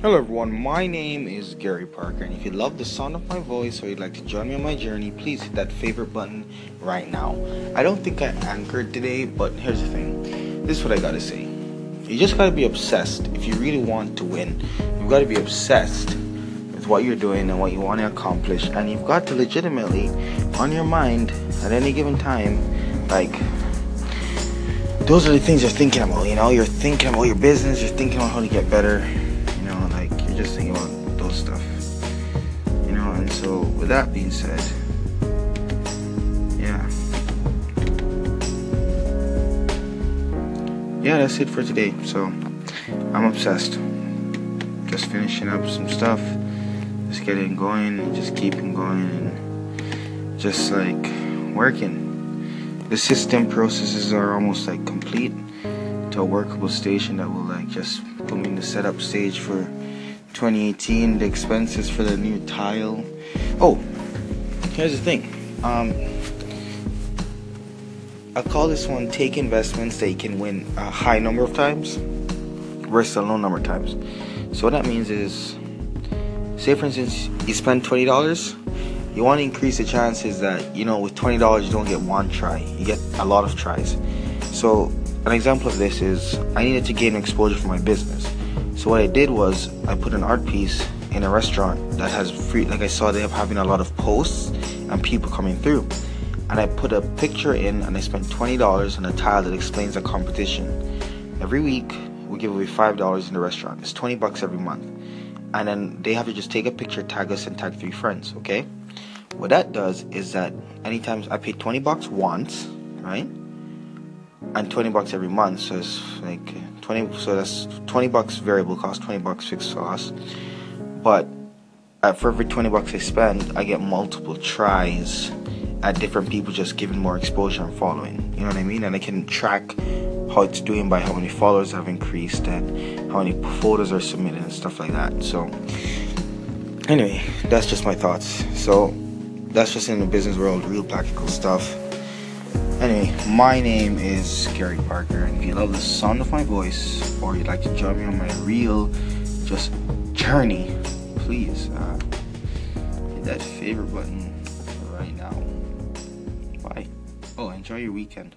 Hello everyone, my name is Gary Parker and if you love the sound of my voice or you'd like to join me on my journey, please hit that favorite button right now. I don't think I anchored today, but here's the thing. This is what I gotta say. You just gotta be obsessed. If you really want to win, you've gotta be obsessed with what you're doing and what you want to accomplish and you've got to legitimately on your mind at any given time, like those are the things you're thinking about, you know, you're thinking about your business, you're thinking about how to get better just thinking about those stuff. You know, and so with that being said, yeah. Yeah, that's it for today. So I'm obsessed. Just finishing up some stuff, just getting going and just keeping going and just like working. The system processes are almost like complete to a workable station that will like just put me in the setup stage for 2018, the expenses for the new tile. Oh, here's the thing. Um, I call this one take investments that you can win a high number of times versus a low number of times. So what that means is, say for instance, you spend twenty dollars. You want to increase the chances that you know with twenty dollars you don't get one try, you get a lot of tries. So an example of this is I needed to gain exposure for my business. So what I did was I put an art piece in a restaurant that has free, like I saw they have having a lot of posts and people coming through. And I put a picture in and I spent $20 on a tile that explains the competition. Every week we give away $5 in the restaurant. It's 20 bucks every month. And then they have to just take a picture, tag us and tag three friends, okay? What that does is that anytime I pay 20 bucks once, right? And 20 bucks every month, so it's like 20 so that's 20 bucks variable cost 20 bucks fixed cost. But uh, for every 20 bucks I spend I get multiple tries at different people just giving more exposure and following. You know what I mean? And I can track how it's doing by how many followers have increased and how many photos are submitted and stuff like that. So anyway that's just my thoughts. So that's just in the business world real practical stuff My name is Gary Parker, and if you love the sound of my voice, or you'd like to join me on my real just journey, please uh, hit that favorite button right now. Bye. Oh, enjoy your weekend.